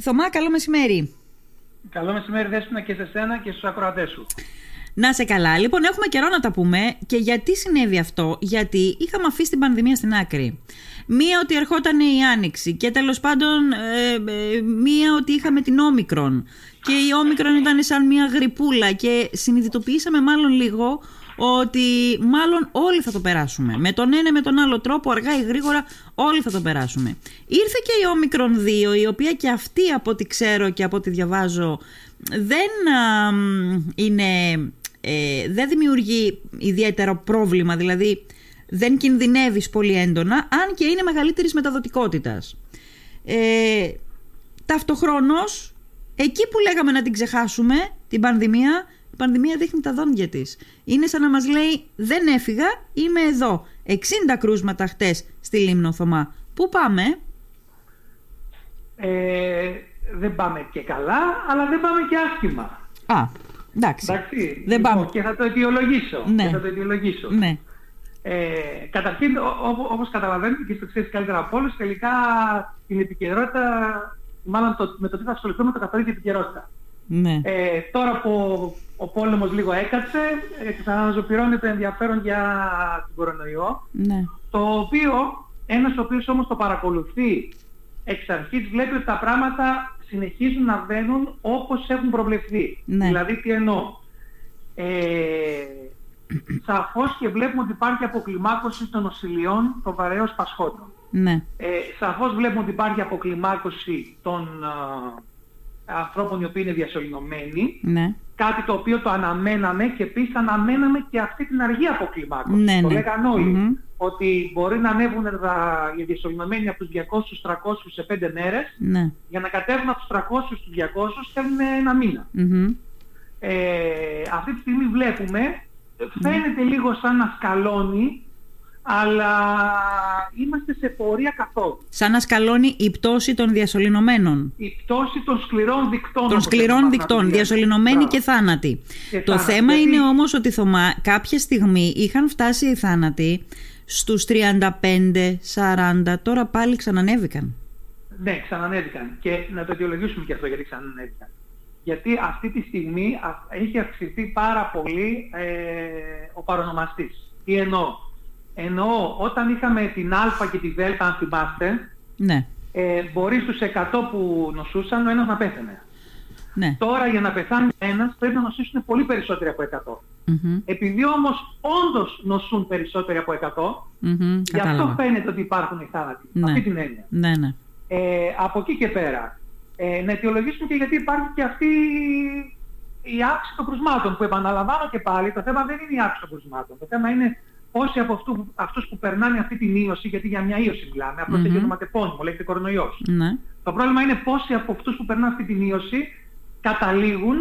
Θωμά, καλό μεσημέρι. Καλό μεσημέρι, Δέσποινα, και σε σένα και στους ακροατές σου. Να σε καλά. Λοιπόν, έχουμε καιρό να τα πούμε. Και γιατί συνέβη αυτό, Γιατί είχαμε αφήσει την πανδημία στην άκρη. Μία ότι ερχόταν η Άνοιξη και τέλος πάντων ε, ε, μία ότι είχαμε την Όμικρον και η Όμικρον ήταν σαν μία γρυπούλα και συνειδητοποιήσαμε μάλλον λίγο ότι μάλλον όλοι θα το περάσουμε. Με τον ένα με τον άλλο τρόπο, αργά ή γρήγορα, όλοι θα το περάσουμε. Ήρθε και η Όμικρον 2, η οποία και αυτή από ό,τι ξέρω και από ό,τι διαβάζω δεν είναι... Ε, δεν δημιουργεί ιδιαίτερο πρόβλημα, δηλαδή δεν κινδυνεύεις πολύ έντονα, αν και είναι μεγαλύτερης μεταδοτικότητας. Ε, ταυτοχρόνως, εκεί που λέγαμε να την ξεχάσουμε, την πανδημία, η πανδημία δείχνει τα δόντια της. Είναι σαν να μας λέει, δεν έφυγα, είμαι εδώ. 60 κρούσματα χτες στη Λίμνο Θωμά. Πού πάμε; Ε, δεν πάμε και καλά, αλλά δεν πάμε και άσχημα. Α, εντάξει. εντάξει. Δεν πάμε. Λοιπόν, και θα το αιτιολογήσω. Ναι. Και θα το αιτιολογήσω. Ναι. Ε, καταρχήν, όπως καταλαβαίνετε και στο ξέρεις καλύτερα από όλους, τελικά την επικαιρότητα, μάλλον το, με το τι θα ασχοληθούμε, το καθορίζει η επικαιρότητα. Ναι. Ε, τώρα που ο πόλεμος λίγο έκατσε, ξαναζωπηρώνει το ενδιαφέρον για την κορονοϊό, ναι. το οποίο, ένας ο οποίος όμως το παρακολουθεί εξ αρχής βλέπει ότι τα πράγματα συνεχίζουν να βαίνουν όπως έχουν προβλεφθεί. Ναι. Δηλαδή τι εννοώ. Ε, σαφώς και βλέπουμε ότι υπάρχει αποκλιμάκωση των νοσηλειών των βαρέως πασχόντων. Ναι. Ε, σαφώς βλέπουμε ότι υπάρχει αποκλιμάκωση των ανθρώπων οι οποίοι είναι διασωληνωμένοι. Ναι. Κάτι το οποίο το αναμέναμε και επίσης αναμέναμε και αυτή την αργή αποκλιμάκωση. Ναι, το ναι. λέγαν Ότι μπορεί να ανέβουν οι διασωληνωμένοι από τους 200 300 σε 5 μέρες. Ναι. Για να κατέβουν από τους 300 στους 200 θέλουν ένα μήνα. Ε, αυτή τη στιγμή βλέπουμε φαίνεται λίγο σαν να σκαλώνει, αλλά είμαστε σε πορεία καθόλου. Σαν να σκαλώνει η πτώση των διασωληνωμένων. Η πτώση των σκληρών δικτών. Των σκληρών δικτών, διασωληνωμένοι και θάνατοι. Και Το θάνατοι. θέμα Γιατί- είναι όμως ότι Θωμά, κάποια στιγμή είχαν φτάσει οι θάνατοι στους 35-40, τώρα πάλι ξανανέβηκαν. Ναι, ξανανέβηκαν. Και να το αιτιολογήσουμε και αυτό γιατί ξανανέβηκαν. Γιατί αυτή τη στιγμή α- έχει αυξηθεί πάρα πολύ ε, ο παρονομαστής. Τι εννοώ; Εννοώ όταν είχαμε την Α και τη Δ, αν θυμάστε, Ναι, ε, μπορείς στους 100 που νοσούσαν ο ένας να πέθαινε. ναι. Τώρα για να πεθάνει ένας πρέπει να νοσήσουν πολύ περισσότεροι από 100. Μμμ, Επειδή όμως όντως νοσούν περισσότεροι από 100, μμμ, γι' αυτό Κατάλαβα. φαίνεται ότι υπάρχουν οι θάνατοι. Ναι. Αυτή την έννοια. Ναι, ναι. Ε, από εκεί και πέρα, ε, να αιτιολογήσουμε και γιατί υπάρχει και αυτή η αύξηση των κρουσμάτων που επαναλαμβάνω και πάλι, το θέμα δεν είναι η αύξηση των κρουσμάτων. Το θέμα είναι πόσοι από αυτού, αυτούς που περνάνε αυτή την ίωση, γιατί για μια ίωση μιλάμε, απλώς Μμμ. έχει ονοματεπώνυμο, λέγεται κορονοϊός. Ναι. Το πρόβλημα είναι πόσοι από αυτούς που περνάνε αυτή την ίωση καταλήγουν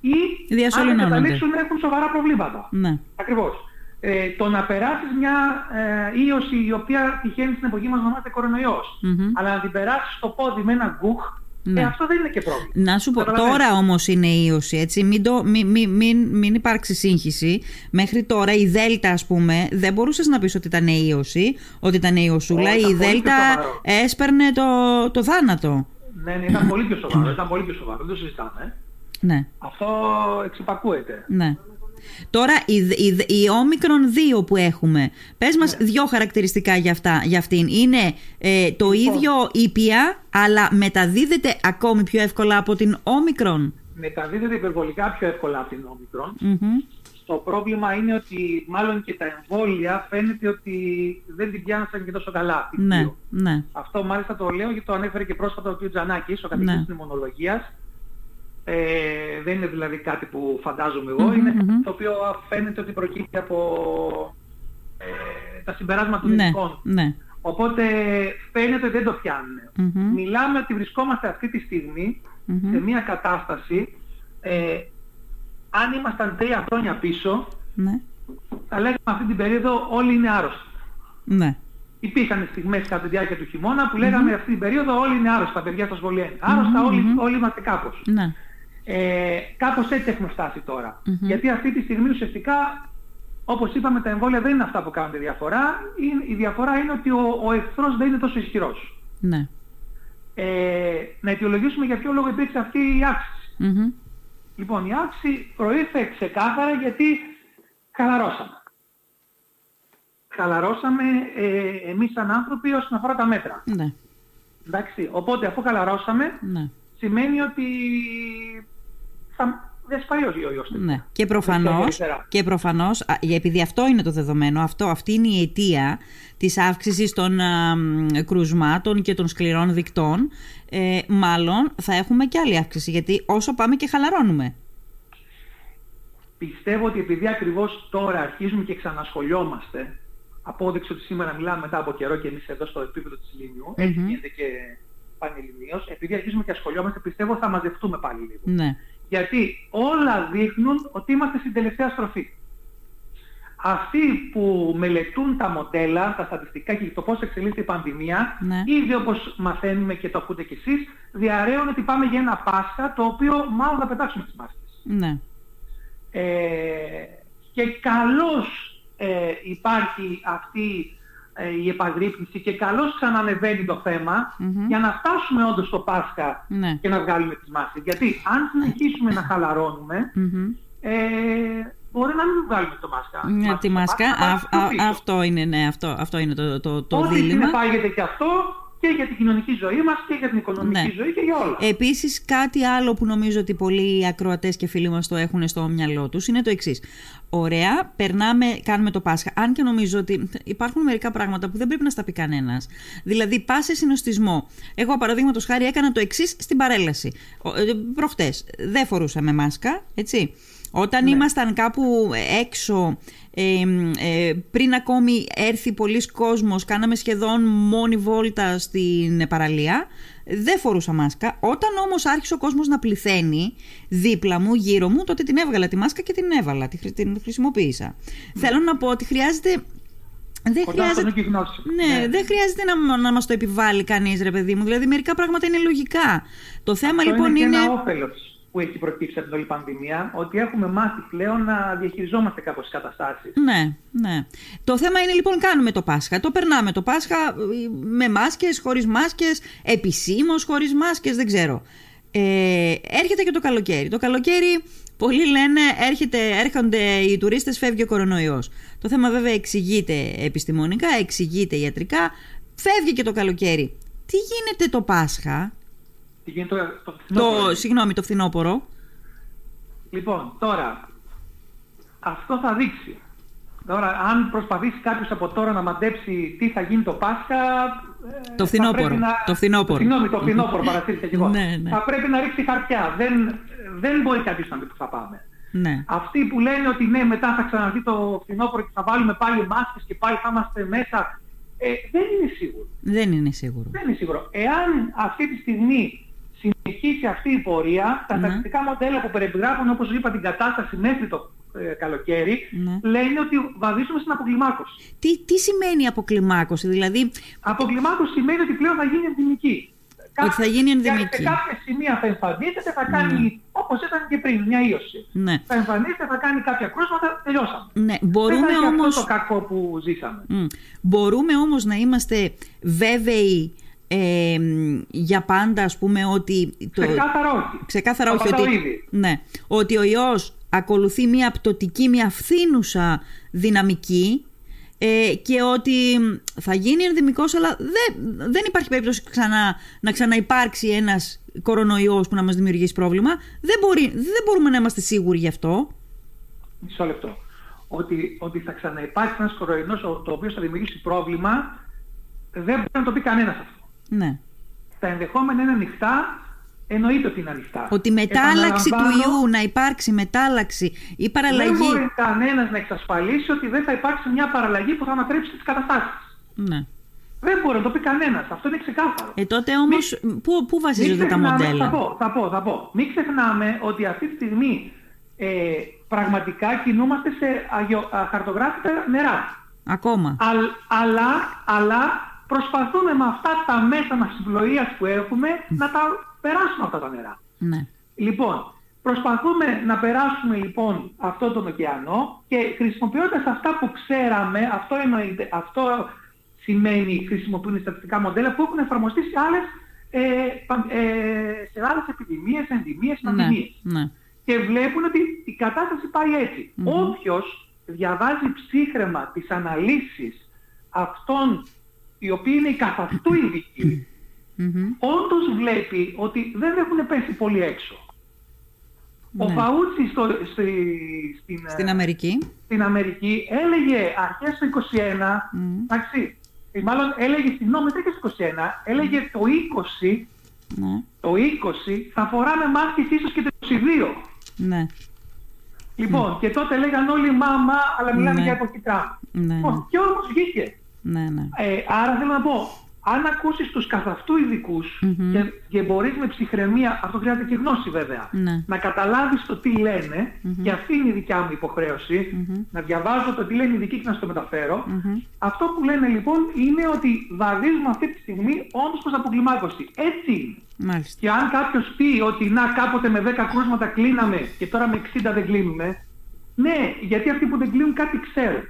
ή αν Διασωληνώνονται. δεν καταλήξουν έχουν σοβαρά προβλήματα. Ναι. Ακριβώς. Ε, το να περάσεις μια ε, ίωση η οποία τυχαίνει στην εποχή μας να ονομάζεται κορονοϊός, Μμμ. αλλά να την περάσεις στο πόδι με ένα γκουχ, Ναι. ε, αυτό δεν είναι και πρόβλημα. Να σου πω, Καταλαβαίνεις. τώρα όμως είναι η ίωση, έτσι, μην, το, μην, μην, μην, μην υπάρξει σύγχυση. Μέχρι τώρα η Δέλτα, ας πούμε, δεν μπορούσες να πεις ότι ήταν ίωση, ότι ήταν ιωσούλα. Ω, ήταν Η πολύ πιο Δέλτα σοβαρό. έσπερνε το, το θάνατο. Ναι, ναι, ήταν πολύ πιο σοβαρό, ήταν πολύ πιο σοβαρό, δεν το συζητάμε. ε. Ναι, Αυτό εξυπακούεται. ναι. Τώρα η, η, η όμικρον 2 που έχουμε, πες μας Ναι. δύο χαρακτηριστικά για, αυτά, για αυτήν. Είναι ε, το Λοιπόν. ίδιο ήπια, αλλά μεταδίδεται ακόμη πιο εύκολα από την όμικρον. Μεταδίδεται υπερβολικά πιο εύκολα από την όμικρον. Μμμ. Το πρόβλημα είναι ότι μάλλον και τα εμβόλια φαίνεται ότι δεν την πιάνασαν και τόσο καλά. την Ναι, δύο. ναι. Αυτό μάλιστα το λέω γιατί το ανέφερε και πρόσφατα ο κ. Τζανάκης, ο καθηγητής Ναι. της πνευμονολογίας. Ε, δεν είναι δηλαδή κάτι που φαντάζομαι εγώ, Μμμ, είναι μμμ. το οποίο φαίνεται ότι προκύπτει από ε, τα συμπεράσματα των Ναι, ειδικών. ναι. Οπότε φαίνεται ότι δεν το πιάνουν. Μμμ. Μιλάμε ότι βρισκόμαστε αυτή τη στιγμή Μμμ. σε μια κατάσταση, ε, αν ήμασταν τρία χρόνια πίσω, Ναι. θα λέγαμε αυτή την περίοδο όλοι είναι άρρωστοι. Ναι. Υπήρχαν στιγμές κατά τη διάρκεια του χειμώνα που λέγαμε αυτή την περίοδο όλοι είναι άρρωστοι, τα παιδιά στα σχολεία είναι άρρωστα, Μμμ, όλοι, μμμ. όλοι είμαστε κάπως. Ναι. Ε, κάπως έτσι έχουμε φτάσει τώρα. Μμμ. Γιατί αυτή τη στιγμή ουσιαστικά, όπως είπαμε, τα εμβόλια δεν είναι αυτά που κάνουν τη διαφορά. Είναι- Η διαφορά είναι ότι ο, ο εχθρός δεν είναι τόσο ισχυρός. Ναι. Ε, να αιτιολογήσουμε για ποιο λόγο υπήρξε αυτή η αύξηση. Λοιπόν, η αύξηση προήρθε ξεκάθαρα γιατί χαλαρώσαμε. Χαλαρώσαμε ε, εμείς σαν άνθρωποι όσον αφορά τα μέτρα. Ναι. Εντάξει, οπότε αφού χαλαρώσαμε, Ναι. σημαίνει ότι θα δεν σπάει ο ιός. Ναι. Και προφανώς, και προφανώς, α, επειδή αυτό είναι το δεδομένο, αυτό, αυτή είναι η αιτία της αύξησης των α, μ, κρουσμάτων και των σκληρών δικτών, ε, μάλλον θα έχουμε και άλλη αύξηση, γιατί όσο πάμε και χαλαρώνουμε. Πιστεύω ότι επειδή ακριβώς τώρα αρχίζουμε και ξανασχολιόμαστε, απόδειξη ότι σήμερα μιλάμε μετά από καιρό και εμείς εδώ στο επίπεδο της Λίμνιου, έτσι γίνεται και πανελληνίως, επειδή αρχίζουμε και ασχολιόμαστε, πιστεύω θα μαζευτούμε πάλι λίγο. Ναι. Γιατί όλα δείχνουν ότι είμαστε στην τελευταία στροφή. Αυτοί που μελετούν τα μοντέλα, τα στατιστικά και το πώς εξελίσσεται η πανδημία, Ναι. ήδη όπως μαθαίνουμε και το ακούτε κι εσείς, διαρρέουν ότι πάμε για ένα Πάσχα το οποίο μάλλον θα πετάξουμε τις μάσκες. Ναι. Ε, και καλώς ε, υπάρχει αυτή ε, η επαγρύπνηση και καλώς ξανανεβαίνει το θεμα Μμμ. για να φτάσουμε όντως στο Πάσχα Ναι. και να βγάλουμε τις μάσκες. Γιατί αν συνεχίσουμε να χαλαρώνουμε, Μμμ. ε, μπορεί να μην βγάλουμε το μάσκα. Ναι, τη μάσκα, θα Α- πάει στο α- πίσω. αυτό είναι, ναι, αυτό, αυτό είναι το, το, το Ό,τι δίλημα. συνεπάγεται και αυτό και για την κοινωνική ζωή μας και για την οικονομική Ναι. ζωή και για όλα. Επίσης κάτι άλλο που νομίζω ότι πολλοί ακροατές και φίλοι μας το έχουν στο μυαλό τους είναι το εξής. Ωραία, περνάμε, κάνουμε το Πάσχα. Αν και νομίζω ότι υπάρχουν μερικά πράγματα που δεν πρέπει να στα πει κανένας. Δηλαδή, πας σε συνοστισμό. Εγώ, παραδείγματος χάρη, έκανα το εξής στην παρέλαση. Προχτές. Δεν φορούσαμε μάσκα, έτσι. Όταν ήμασταν κάπου έξω, ε, ε, πριν ακόμη έρθει πολλοί κόσμος, κάναμε σχεδόν μόνη βόλτα στην παραλία, δεν φορούσα μάσκα. Όταν όμως άρχισε ο κόσμος να πληθαίνει δίπλα μου, γύρω μου, τότε την έβγαλα τη μάσκα και την έβαλα, τη, χρη- την χρησιμοποίησα. Θέλω να πω ότι χρειάζεται... Δεν Κοντά στο χρειάζεται, νου και η γνώση. ναι, δεν χρειάζεται να, να μας το επιβάλλει κανείς ρε παιδί μου. Δηλαδή μερικά πράγματα είναι λογικά. Το θέμα Αυτό λοιπόν είναι και είναι... ένα όφελος που έχει προκύψει από την όλη πανδημία, ότι έχουμε μάθει πλέον να διαχειριζόμαστε κάπως τις καταστάσεις. Ναι, ναι. Το θέμα είναι λοιπόν κάνουμε το Πάσχα. Το περνάμε το Πάσχα ε, με μάσκες, χωρίς μάσκες, επισήμως χωρίς μάσκες, δεν ξέρω. Ε, έρχεται και το καλοκαίρι. Το καλοκαίρι πολλοί λένε έρχεται, έρχονται οι τουρίστες, φεύγει ο κορονοϊός. Το θέμα βέβαια εξηγείται επιστημονικά, εξηγείται ιατρικά, φεύγει και το καλοκαίρι. Τι γίνεται το Πάσχα, Τι γίνεται το, το φθινόπωρο. το, συγγνώμη, το φθινόπωρο. Λοιπόν, τώρα, αυτό θα δείξει. Τώρα, αν προσπαθήσει κάποιος από τώρα να μαντέψει τι θα γίνει το Πάσχα... ε, Το θα φθινόπωρο, πρέπει το φθινόπωρο. Συγγνώμη, το φθινόπωρο, παρατήρησα και εγώ. Ναι, ναι. Θα πρέπει να ρίξει χαρτιά. Δεν, δεν μπορεί κάποιος να πει που θα πάμε. Ναι. Αυτοί που λένε ότι ναι, μετά θα ξαναρθεί το φθινόπωρο και θα βάλουμε πάλι μάσκες και πάλι θα είμαστε μέσα, ε, δεν είναι σίγουρο. Δεν είναι σίγουρο. Δεν είναι σίγουρο. Εάν αυτή τη στιγμή συνεχίσει αυτή η πορεία, τα Ναι. στατιστικά μοντέλα που περιγράφουν, όπως είπα, την κατάσταση μέχρι το ε, καλοκαίρι, Ναι. λένε ότι βαδίζουμε στην αποκλιμάκωση. Τι, τι σημαίνει αποκλιμάκωση, δηλαδή Αποκλιμάκωση σημαίνει ότι πλέον θα γίνει ενδυμική. Ότι θα γίνει Σε ενδυμική. κάποια σημεία θα εμφανίζεται, θα κάνει, Ναι. όπως ήταν και πριν, μια ίωση. Ναι. Θα εμφανίζεται, θα κάνει κάποια κρούσματα, τελειώσαμε. Ναι, Δεν μπορούμε θα έχει όμως, αυτό το κακό που ζήσαμε. Μμ. μπορούμε όμως να είμαστε βέβαιοι ε, μ, για πάντα, ας πούμε, ότι... Το... Ξεκάθαρα όχι. Ξεκάθαρα Το όχι, ότι, απαντάω ήδη. ναι, ότι ο ιός ακολουθεί μια πτωτική, μια φθήνουσα δυναμική ε, και ότι θα γίνει ενδυμικός, αλλά δεν, δεν υπάρχει περίπτωση ξανά, να ξαναυπάρξει ένας κορονοϊός που να μας δημιουργήσει πρόβλημα. Δεν, μπορεί, δεν μπορούμε να είμαστε σίγουροι γι' αυτό. Μισό λεπτό. Ότι, ότι θα ξαναυπάρξει ένας κοροϊνός ο- το οποίο θα δημιουργήσει πρόβλημα, δεν μπορεί να το πει κανένας αυτό. Ναι. Τα ενδεχόμενα είναι ανοιχτά, εννοείται ότι είναι ανοιχτά. Ότι μετάλλαξη του Επαναλαμβάνω, ιού, να υπάρξει μετάλλαξη ή Δεν παραλλαγή. μπορεί κανένας να εξασφαλίσει ότι δεν θα υπάρξει μια παραλλαγή που θα ανατρέψει τις καταστάσεις. Ναι. Δεν μπορεί να το πει κανένας. Αυτό είναι ξεκάθαρο. Ε, τότε όμως, πού, πού Μην βασίζονται τα ξεχνάμε- μοντέλα; Θα πω, θα πω, θα πω. Μην ξεχνάμε ότι αυτή τη στιγμή ε, πραγματικά κινούμαστε σε αγιο, α, χαρτογράφητα νερά. Ακόμα. Αλ, αλλά, αλλά προσπαθούμε με αυτά τα μέσα ναυσιπλοείας που έχουμε να τα περάσουμε αυτά τα νερά. Ναι. Λοιπόν, προσπαθούμε να περάσουμε λοιπόν αυτό τον ωκεανό και χρησιμοποιώντας αυτά που ξέραμε, αυτό, εννοείται, αυτό σημαίνει χρησιμοποιούν στατιστικά μοντέλα που έχουν εφαρμοστεί σε άλλες ε, πα- ε, σε άλλες επιδημίες, ενδημίες, Ναι, πανδημίες. ναι. Και βλέπουν ότι η κατάσταση πάει έτσι. Όποιος διαβάζει ψύχρεμα τις αναλύσεις αυτών οι οποίοι είναι οι καθ' αυτού ειδικοί, Μμμ. όντως βλέπει ότι δεν έχουν πέσει πολύ έξω. Ο Ναι. Φαούτσι στο, στη, στην, Στην ε, Αμερική. στην Αμερική έλεγε αρχές του 21, Μμ. εντάξει, ή μάλλον έλεγε, συγγνώμη, δεν και στο 21, έλεγε το 20, Ναι, το 20 θα φοράμε μάσκες ίσως και το 22. ναι, Λοιπόν, και τότε λέγαν όλοι μάμα, αλλά μιλάμε Ναι. για εποχή Τραμπ. ναι, Λοιπόν, και όμως βγήκε. Ναι, ναι. Ε, άρα θέλω να πω, αν ακούσεις τους καθ' αυτού ειδικούς Μμμ. και, και μπορείς με ψυχραιμία, αυτό χρειάζεται και γνώση βέβαια, Ναι. να καταλάβεις το τι λένε, και αυτή είναι η δικιά μου υποχρέωση, να διαβάζω το τι λένε οι ειδικοί και να στο μεταφέρω. Μμμ. Αυτό που λένε λοιπόν είναι ότι βαδίζουμε αυτή τη στιγμή όντως προς αποκλιμάκωση. Έτσι είναι. Μάλιστα. Και αν κάποιος πει ότι να κάποτε με 10 κρούσματα κλείναμε και τώρα με 60 δεν κλείνουμε, ναι, γιατί αυτοί που δεν κλείνουν κάτι ξέρουν.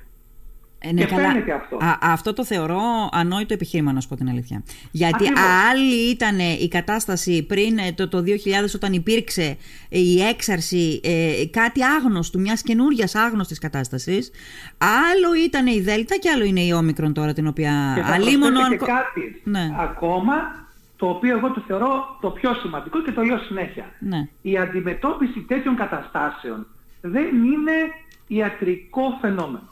Ε, ναι, Και καλά. φαίνεται αυτό. Α, αυτό το θεωρώ ανόητο επιχείρημα, να σου πω την αλήθεια. Γιατί Ακριβώς. άλλη ήταν η κατάσταση πριν ε, το, το 2000 όταν υπήρξε η έξαρση ε, κάτι άγνωστου, μιας καινούριας άγνωστης κατάστασης. Άλλο ήταν η Δέλτα και άλλο είναι η Όμικρον τώρα την οποία Και θα αλίμονο... προσθέσω αν- και κάτι Ναι. ακόμα, το οποίο εγώ το θεωρώ το πιο σημαντικό και το λέω συνέχεια. Ναι. Η αντιμετώπιση τέτοιων καταστάσεων δεν είναι ιατρικό φαινόμενο.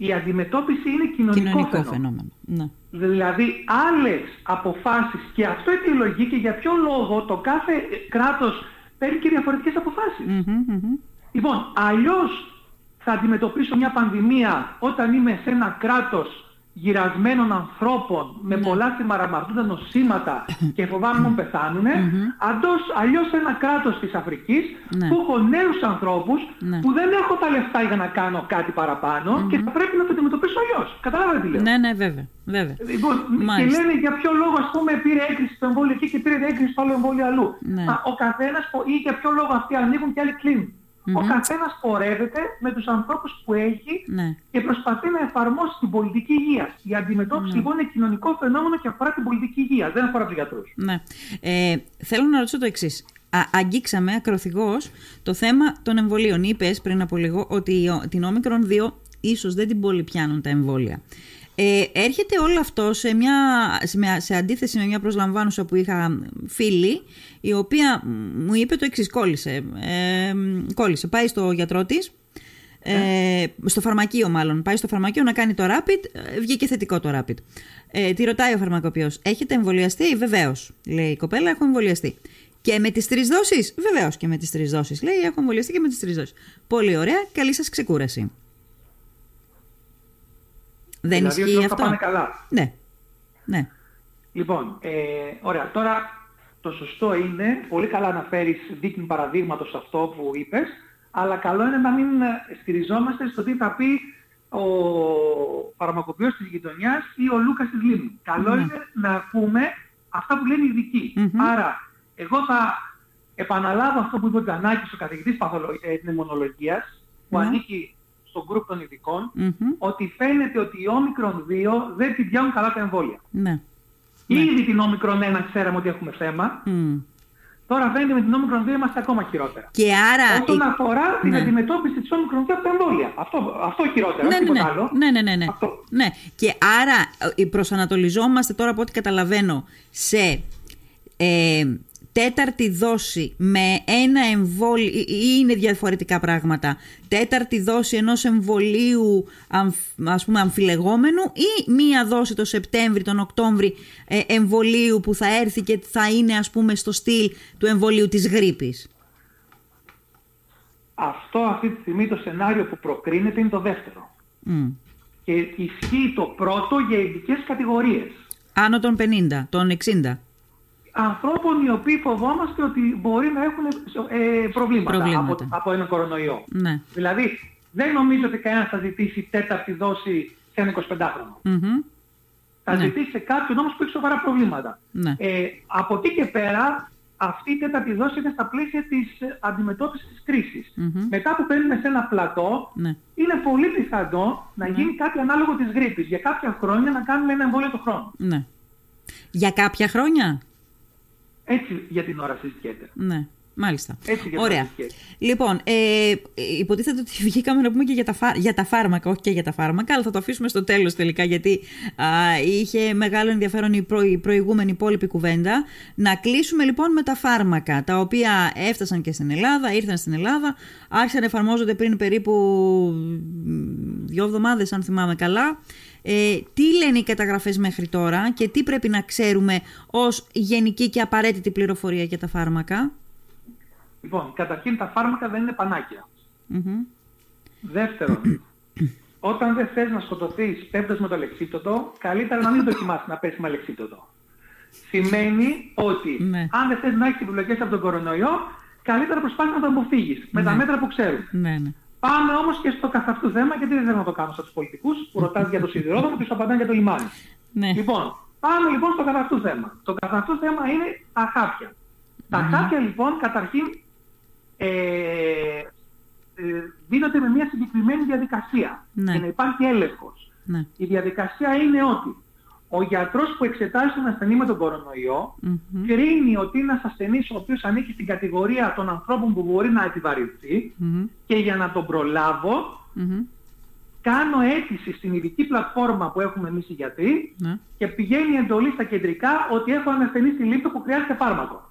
Η αντιμετώπιση είναι κοινωνικό, Κοινωνικό φαινόμενο. φαινόμενο. Ναι. Δηλαδή άλλες αποφάσεις και αυτό αιτιολογεί και για ποιο λόγο το κάθε κράτος παίρνει και διαφορετικές αποφάσεις. Μμμ, μμμ. Λοιπόν, αλλιώς θα αντιμετωπίσω μια πανδημία όταν είμαι σε ένα κράτος γυρασμένων ανθρώπων με Ναι. πολλά θυμαραμαρτούντα νοσήματα και φοβάμαι μου πεθάνουνε, αντός, αλλιώς σε ένα κράτος της Αφρικής Ναι. που έχω νέους ανθρώπους Ναι. που δεν έχω τα λεφτά για να κάνω κάτι παραπάνω και θα πρέπει να το αντιμετωπίσω αλλιώς. Καταλάβατε τι λέω. Ναι, ναι, βέβαια. βέβαια. Λοιπόν, και Μάλιστα. λένε για ποιο λόγο ας πούμε πήρε έγκριση στο εμβόλιο εκεί και πήρε έγκριση στο άλλο εμβόλιο αλλού. Ναι. Α, ο καθένας πο- ή για ποιο λόγο αυτοί ανοίγουν και άλλοι κλείνουν. Ο καθένας πορεύεται με τους ανθρώπους που έχει Ναι. και προσπαθεί να εφαρμόσει την πολιτική υγεία. Η αντιμετώπιση λοιπόν είναι κοινωνικό φαινόμενο και αφορά την πολιτική υγεία, δεν αφορά τους γιατρούς. Ναι. Ε, θέλω να ρωτήσω το εξής. Αγγίξαμε ακροθυγώς το θέμα των εμβολίων. Είπες πριν από λίγο ότι ο- την όμικρον 2 ίσως δεν την πολύ πιάνουν τα εμβόλια. Ε, έρχεται όλο αυτό σε, μια, σε, μια- σε αντίθεση με μια προσλαμβάνουσα που είχα φίλη, η οποία μου είπε το εξής: κόλλησε. Ε, κόλλησε. Πάει στο γιατρό της, ε, στο φαρμακείο μάλλον. Πάει στο φαρμακείο να κάνει το rapid, ε, βγήκε θετικό το rapid. Ε, τη ρωτάει ο φαρμακοποιός, έχετε εμβολιαστεί, βεβαίως. Λέει η κοπέλα, έχω εμβολιαστεί. Και με τις τρεις δόσεις, βεβαίως και με τις τρεις δόσεις. Λέει, έχω εμβολιαστεί και με τις τρεις δόσεις. Πολύ ωραία, καλή σας ξεκούραση. Δεν δηλαδή ότι ισχύει όλα θα αυτό; πάνε καλά. Ναι. Ναι. Λοιπόν, ε, ωραία, τώρα το σωστό είναι, πολύ καλά να φέρεις δείχνει παραδείγματος αυτό που είπες, αλλά καλό είναι να μην ε, στηριζόμαστε στο τι θα πει ο φαρμακοποιός της γειτονιάς ή ο Λούκας της Λίμνου. Καλό Ναι. είναι να ακούμε αυτά που λένε οι ειδικοί. Μμμ. Άρα, εγώ θα επαναλάβω αυτό που είπε ο Τζανάκης, ο καθηγητής παθολο- ε, πνευμονολογίας, που Ναι. ανήκει στον γκρουπ των ειδικών, Μμμ. ότι φαίνεται ότι η όμικρον 2 δεν την πιάνουν καλά τα εμβόλια. Ναι. Ήδη την όμικρον 1 ξέραμε ότι έχουμε θέμα. Μμ. Τώρα φαίνεται με την όμικρον 2 είμαστε ακόμα χειρότερα. Και άρα... Όσον η- αφορά την Ναι. αντιμετώπιση της όμικρον 2 από τα εμβόλια. Αυτό, αυτό χειρότερα, ναι, όχι ναι, τίποτα ναι. άλλο. ναι, ναι, ναι, ναι. Αυτό. ναι. Και άρα ε, προσανατολιζόμαστε τώρα από ό,τι καταλαβαίνω σε ε, τέταρτη δόση με ένα εμβόλιο ή ή είναι διαφορετικά πράγματα τέταρτη δόση ενός εμβολίου αμφ, ας πούμε αμφιλεγόμενου ή μία δόση το Σεπτέμβρη, τον Οκτώβρη ε, εμβολίου που θα έρθει και θα είναι ας πούμε στο στυλ του εμβολίου της γρήπης; Αυτό αυτή τη στιγμή το σενάριο που προκρίνεται είναι το δεύτερο. Μμ. Και ισχύει το πρώτο για ειδικές κατηγορίες. Άνω των 50, των 60. Ανθρώπων οι οποίοι φοβόμαστε ότι μπορεί να έχουν ε, προβλήματα, Προβλήματα. Από, από ένα κορονοϊό. Ναι. Δηλαδή, δεν νομίζω ότι κανένας θα ζητήσει τέταρτη δόση σε ένα 25χρονο. Μμμ. Θα Ναι. ζητήσει σε κάποιον όμως που έχει σοβαρά προβλήματα. Ναι. Ε, από εκεί και πέρα, αυτή η τέταρτη δόση είναι στα πλαίσια της ε, αντιμετώπισης της κρίσης. Μμμ. Μετά που παίρνουμε σε ένα πλατό, Ναι. είναι πολύ πιθανό να γίνει κάτι ανάλογο της γρήπης. Για κάποια χρόνια να κάνουμε ένα εμβόλιο το χρόνο. Ναι. Για κάποια χρόνια; Έτσι για την ώρα συζητιέται. Ναι. Μάλιστα. Έτσι και Ωραία. το Λοιπόν, ε, υποτίθεται ότι βγήκαμε να πούμε και για τα, φά- για τα φάρμακα, όχι και για τα φάρμακα, αλλά θα το αφήσουμε στο τέλος τελικά, γιατί α, είχε μεγάλο ενδιαφέρον η, προ, η προηγούμενη υπόλοιπη κουβέντα. Να κλείσουμε λοιπόν με τα φάρμακα, τα οποία έφτασαν και στην Ελλάδα, ήρθαν στην Ελλάδα, άρχισαν να εφαρμόζονται πριν περίπου δύο εβδομάδες, αν θυμάμαι καλά. Ε, τι λένε οι καταγραφές μέχρι τώρα και τι πρέπει να ξέρουμε ως γενική και απαραίτητη πληροφορία για τα φάρμακα; Λοιπόν, καταρχήν τα φάρμακα δεν είναι πανάκια. Μμμ. Δεύτερον, όταν δεν θες να σκοτωθείς πέφτοντας με το αλεξίπτωτο, καλύτερα να μην δοκιμάσεις να πέσει με αλεξίπτωτο. Σημαίνει ότι Ναι. αν δεν θες να έχεις επιπλοκές από τον κορονοϊό, καλύτερα προσπάθεις να το αποφύγεις με τα μέτρα που ξέρουν. Ναι, ναι. Πάμε όμως και στο καθ' αυτού θέμα, γιατί δεν θέλω να το κάνω στους πολιτικούς που ρωτάς για το σιδηρόδρομο και σου απαντάνε για το λιμάνι. ναι. Λοιπόν, πάμε λοιπόν στο καθ' αυτού θέμα. Το καθ' αυτού θέμα είναι τα χάπια. Τα χάπια λοιπόν καταρχήν ε, ε, δίνονται με μια συγκεκριμένη διαδικασία Ναι. για να υπάρχει έλεγχος. ναι. Η διαδικασία είναι ότι ο γιατρός που εξετάζει τον ασθενή με τον κορονοϊό Μμμ. κρίνει ότι είναι ένας ασθενής ο οποίος ανήκει στην κατηγορία των ανθρώπων που μπορεί να επιβαρυνθεί Μμμ. και για να τον προλάβω Μμμ. κάνω αίτηση στην ειδική πλατφόρμα που έχουμε εμείς οι γιατροί Ναι. και πηγαίνει εντολή στα κεντρικά ότι έχω έναν ασθενή στη λίπτο που χρειάζεται φάρμακο.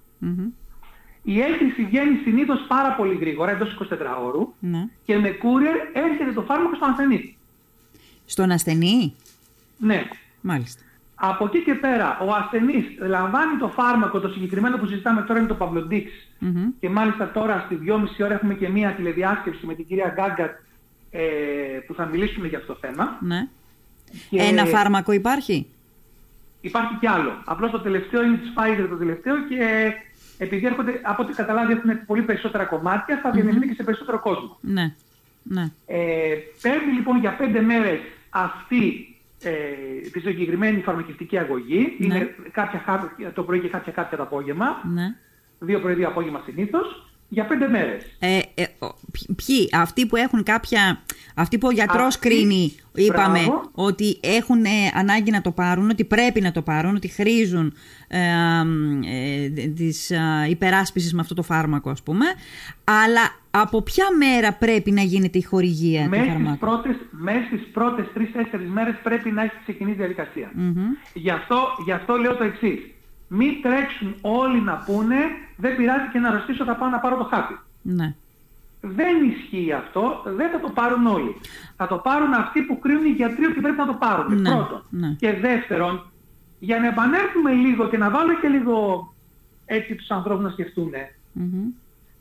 Μμμ. Η έγκριση βγαίνει συνήθως πάρα πολύ γρήγορα, εντός 24 ώρου Ναι. και με courier έρχεται το φάρμακο στον ασθενή. Στον ασθενή; Ναι. Μάλιστα. Από εκεί και πέρα, ο ασθενής λαμβάνει το φάρμακο, το συγκεκριμένο που συζητάμε τώρα είναι το Pavlodix Μμμ. και μάλιστα τώρα στη 2.30 ώρα έχουμε και μία τηλεδιάσκεψη με την κυρία Γκάγκατ ε, που θα μιλήσουμε για αυτό το θέμα. Ναι. Και Ένα φάρμακο υπάρχει; Υπάρχει κι άλλο. Απλώς το τελευταίο είναι της Pfizer το τελευταίο και επειδή έρχονται, από ό,τι καταλάβει έχουν πολύ περισσότερα κομμάτια, θα διανεμηθεί και σε περισσότερο κόσμο. Ναι. Ναι. Ε, παίρνει λοιπόν για πέντε μέρες αυτή ε, τη συγκεκριμένη φαρμακευτική αγωγή. Ναι. Είναι κάποια χάπια το πρωί και κάποια κάποια το απόγευμα. Ναι. Δύο πρωί, δύο απόγευμα συνήθως. Για πέντε μέρες. Ε, ε, ο- ποι- ποιοι, αυτοί που έχουν κάποια. Αυτοί που ο γιατρός Αυτοί, κρίνει, είπαμε, μπράβο. ότι έχουν ε, ανάγκη να το πάρουν, ότι πρέπει να το πάρουν, ότι χρήζουν ε, ε, της ε, υπεράσπισης με αυτό το φάρμακο, ας πούμε. Αλλά από ποια μέρα πρέπει να γίνεται η χορηγία του Μέσα στις φαρμάκου; πρώτες, μέσα στις πρώτες τρεις-τέσσερις μέρες πρέπει να έχει ξεκινήσει η διαδικασία. Μμμ. Γι, αυτό, γι' αυτό λέω το εξής. Μην τρέξουν όλοι να πούνε, δεν πειράζει και να αρρωστήσω, θα πάω να πάρω το χάπι. Ναι. Δεν ισχύει αυτό, δεν θα το πάρουν όλοι. Θα το πάρουν αυτοί που κρίνουν οι γιατροί ότι πρέπει να το πάρουν. Ναι, Πρώτον. ναι. Και δεύτερον, για να επανέλθουμε λίγο και να βάλω και λίγο έτσι τους ανθρώπους να σκεφτούν. Μμμ.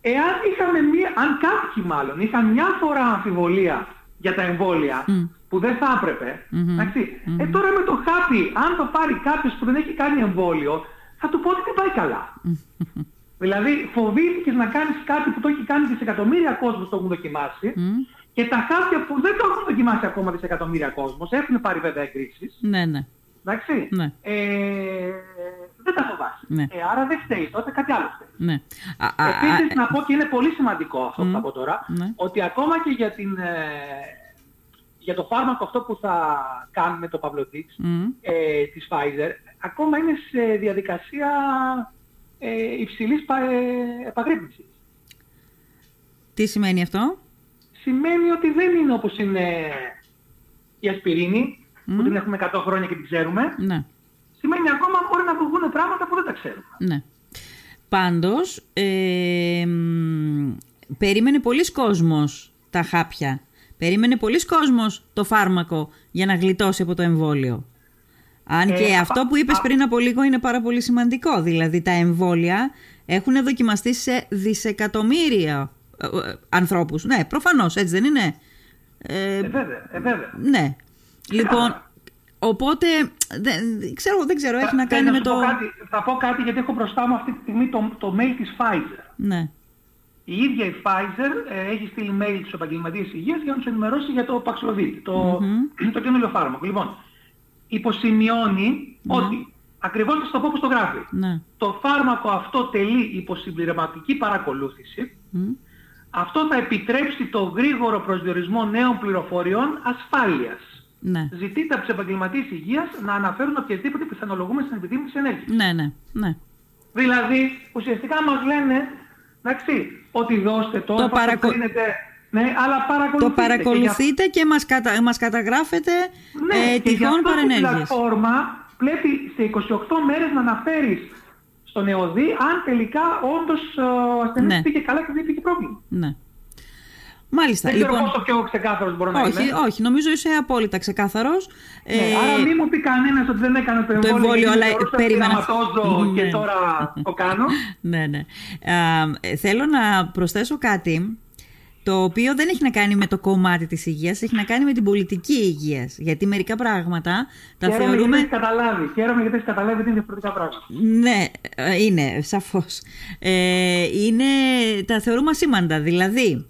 Εάν είχαμε μία, αν κάποιοι μάλλον είχαν μια φορά αμφιβολία για τα εμβόλια, Μμ. που δεν θα έπρεπε, Μμμ. εντάξει, ε, τώρα με το χάπι, αν το πάρει κάποιος που δεν έχει κάνει εμβόλιο, θα του πω ότι δεν πάει καλά. δηλαδή φοβήθηκες να κάνεις κάτι που το έχει κάνει δισεκατομμύρια κόσμος το έχουν δοκιμάσει Μμ. και τα χάπια που δεν το έχουν δοκιμάσει ακόμα δισεκατομμύρια κόσμος, έχουν πάρει βέβαια εγκρίσεις, Ναι, ναι. εντάξει, Ναι. ε, δεν τα φοβάσαι. Ναι. Ε, άρα δεν φταίει τότε, κάτι άλλο φταίει. ναι. Α, α, Επίσης α, να πω και είναι πολύ σημαντικό αυτό που Μμ. θα πω τώρα, Ναι. ότι ακόμα και για, την, ε, για το φάρμακο αυτό που θα κάνουμε το Pavlodix μμ. ε, της Pfizer, ακόμα είναι σε διαδικασία ε, υψηλής πα, ε, επαγρύπνησης. Τι σημαίνει αυτό; Σημαίνει ότι δεν είναι όπως είναι η ασπιρίνη, που την έχουμε 100 χρόνια και την ξέρουμε. Ναι. Σημαίνει ακόμα μπορεί να βγουν πράγματα που δεν τα ξέρουμε. Ναι. Πάντως, ε, μ, περίμενε πολλοί κόσμος τα χάπια. Περίμενε πολλοί κόσμος το φάρμακο για να γλιτώσει από το εμβόλιο. Αν Ε, και α- αυτό που είπες α- πριν από λίγο είναι πάρα πολύ σημαντικό. Δηλαδή τα εμβόλια έχουν δοκιμαστεί σε δισεκατομμύρια ε, ε, ανθρώπους. Ναι, προφανώς, έτσι δεν είναι; Ε, Ε, βέβαια, ε, βέβαια. ναι. Λοιπόν, Ξεκάθαρα. οπότε, δεν, ξέρω, δεν ξέρω, έχει Θα- να θέλω κάνει με σου πω το... Κάτι, θα πω κάτι γιατί έχω μπροστά μου αυτή τη στιγμή το, το mail της Pfizer. Ναι. Η ίδια η Pfizer ε, έχει στείλει mail στους επαγγελματίες υγείας για να τους ενημερώσει για το Paxlovid, το, το καινούριο φάρμακο. Λοιπόν, υποσημειώνει ότι, ακριβώς θα στο πω που το γράφει, Ναι. το φάρμακο αυτό τελεί υποσυμπληρωματική παρακολούθηση, Μμ. αυτό θα επιτρέψει το γρήγορο προσδιορισμό νέων πληροφοριών ασφάλειας. Ναι. Ζητείται από τους επαγγελματίες υγείας να αναφέρουν οποιασδήποτε πιθανολογούμενες στην επιτήμηση ενέργειας. Ναι, ναι, ναι. Δηλαδή, ουσιαστικά μας λένε, εντάξει, ότι δώστε το, Το παρακο- ναι, αλλά παρακολουθείτε. Το Και γι' παρακολουθείτε και μας, κατα... μας καταγράφετε Ναι, ε, και γι' τυχόν αυτό στην παρενέργειες. πλατφόρμα πρέπει σε 28 μέρες να αναφέρεις στον ΕΟΔΗ αν τελικά όντως ε, ο ασθενής Ναι. πήγε καλά και δεν υπήρχε πρόβλημα. Ναι. Μάλιστα. Δεν ξέρω λοιπόν, πόσο πιο ξεκάθαρος μπορώ να όχι, είμαι. όχι, νομίζω είσαι απόλυτα ξεκάθαρος. Ναι, Ε, άρα μην μου πει κανένας ότι δεν έκανε το εμβόλιο, εμβόλιο, γιατί αλλά θεωρούσα περίμενα. πειραματόζω Ναι. και τώρα το κάνω. ναι, ναι. Α, ε, θέλω να προσθέσω κάτι το οποίο δεν έχει να κάνει με το κομμάτι της υγείας, έχει να κάνει με την πολιτική υγείας. Γιατί μερικά πράγματα τα Χαίρομαι γιατί θεωρούμε... έχεις καταλάβει. Χαίρομαι γιατί έχεις καταλάβει ότι είναι διαφορετικά πράγματα. Ναι, ε, είναι, σαφώς. Ε, είναι, τα θεωρούμε ασήμαντα. Δηλαδή,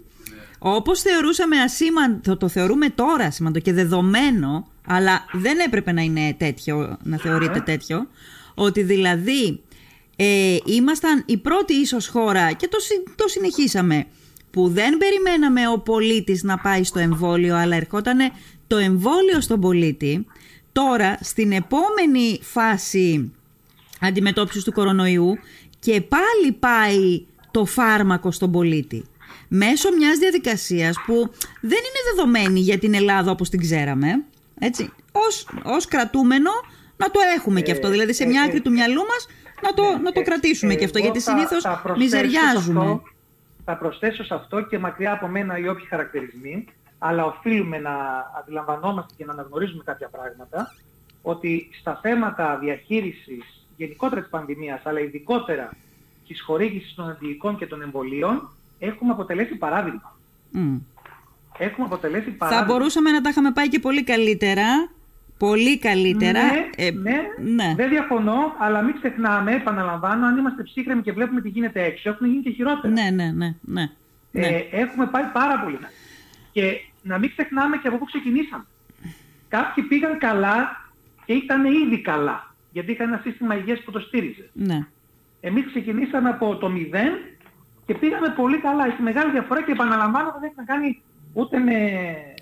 όπως θεωρούσαμε ασήμαντο, το θεωρούμε τώρα ασήμαντο και δεδομένο, αλλά δεν έπρεπε να είναι τέτοιο, να θεωρείται τέτοιο, ότι δηλαδή ε, ήμασταν η πρώτη ίσως χώρα και το, συ- το συνεχίσαμε, που δεν περιμέναμε ο πολίτης να πάει στο εμβόλιο, αλλά ερχόταν το εμβόλιο στον πολίτη. Τώρα, στην επόμενη φάση αντιμετώπισης του κορονοϊού και πάλι πάει το φάρμακο στον πολίτη. Μέσω μιας διαδικασίας που δεν είναι δεδομένη για την Ελλάδα όπως την ξέραμε. Έτσι, ως, ως κρατούμενο να το έχουμε και αυτό. Δηλαδή σε μια άκρη του μυαλού μας να το, να το Ε, κρατήσουμε και αυτό. εγώ Γιατί θα- συνήθως θα προσθέσω σε μιζεριάζουμε. Αυτό- Θα προσθέσω σε αυτό και μακριά από μένα οι όποιοι χαρακτηρισμοί, αλλά οφείλουμε να αντιλαμβανόμαστε και να αναγνωρίζουμε κάποια πράγματα, ότι στα θέματα διαχείρισης γενικότερα της πανδημίας, αλλά ειδικότερα της χορήγησης των αντιλικών και των εμβολίων, έχουμε αποτελέσει παράδειγμα. Μμ. Έχουμε αποτελέσει Θα παράδειγμα. μπορούσαμε να τα είχαμε πάει και πολύ καλύτερα. Πολύ καλύτερα. Ναι, Ε, ναι, ναι. δεν διαφωνώ, αλλά μην ξεχνάμε, επαναλαμβάνω, αν είμαστε ψύχρεμοι και βλέπουμε τι γίνεται έξω, έχουν γίνει και χειρότερα. ναι, ναι, ναι, ναι. ναι. Ε, έχουμε πάει πάρα πολύ. καλά. Και να μην ξεχνάμε και από πού ξεκινήσαμε. Κάποιοι πήγαν καλά και ήταν ήδη καλά, γιατί είχαν ένα σύστημα υγείας που το στήριζε. ναι. Εμείς ξεκινήσαμε από το μηδέν και πήγαμε πολύ καλά. Έχει μεγάλη διαφορά και επαναλαμβάνω δεν έχει να κάνει ούτε με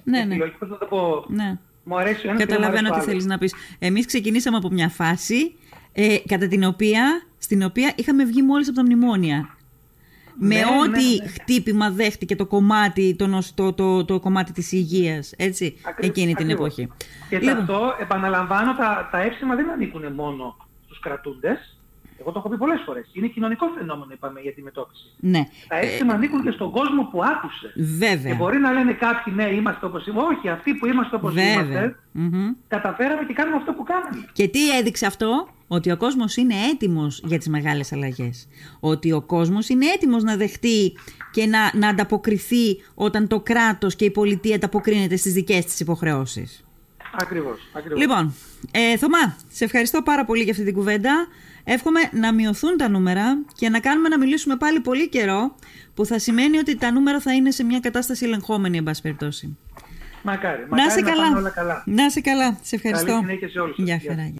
Ναι, με ναι. επιλογή. Πώς να το πω, ναι. Μου αρέσει ο ένας και δεν μου αρέσει Καταλαβαίνω ο τι άλλος. θέλεις να πεις. Εμείς ξεκινήσαμε από μια φάση ε, κατά την οποία, στην οποία είχαμε βγει μόλις από τα μνημόνια. με Ναι, ό,τι ναι, ναι. χτύπημα δέχτηκε το κομμάτι, το, νοσ- το, το, το κομμάτι της υγείας, έτσι, Ακριβώς, εκείνη την ακριβώς. εποχή. Και σε Λοιπόν, αυτό, επαναλαμβάνω, τα, τα έψημα δεν ανήκουν μόνο στους κρατούντες. Εγώ το έχω πει πολλές φορές. Είναι κοινωνικό φαινόμενο, είπαμε, για τη μετώπιση. ναι, Τα έψημα ανήκουν και στον κόσμο που άκουσε. Και βέβαια, μπορεί να λένε κάποιοι, ναι, είμαστε όπως είμαστε. Όχι, αυτοί που είμαστε όπως βέβαια. είμαστε, Μμμ. καταφέραμε και κάνουμε αυτό που κάναμε. Και τι έδειξε αυτό, ότι ο κόσμος είναι έτοιμος για τις μεγάλες αλλαγές. Ότι ο κόσμος είναι έτοιμος να δεχτεί και να, να ανταποκριθεί όταν το κράτος και η πολιτεία ανταποκρίνεται στις δικές της υποχρεώσεις. Ακριβώς. ακριβώς. Λοιπόν, ε, Θωμά, σε ευχαριστώ πάρα πολύ για αυτή την κουβέντα. Εύχομαι να μειωθούν τα νούμερα και να κάνουμε να μιλήσουμε πάλι πολύ καιρό, που θα σημαίνει ότι τα νούμερα θα είναι σε μια κατάσταση ελεγχόμενη, εν πάση περιπτώσει. μακάρι. Να μακάρι είσαι πάνε καλά. όλα καλά. Να είσαι καλά. Σε ευχαριστώ. Καλή συνέχεια σε όλους σας. Γεια Γεια. χαρά.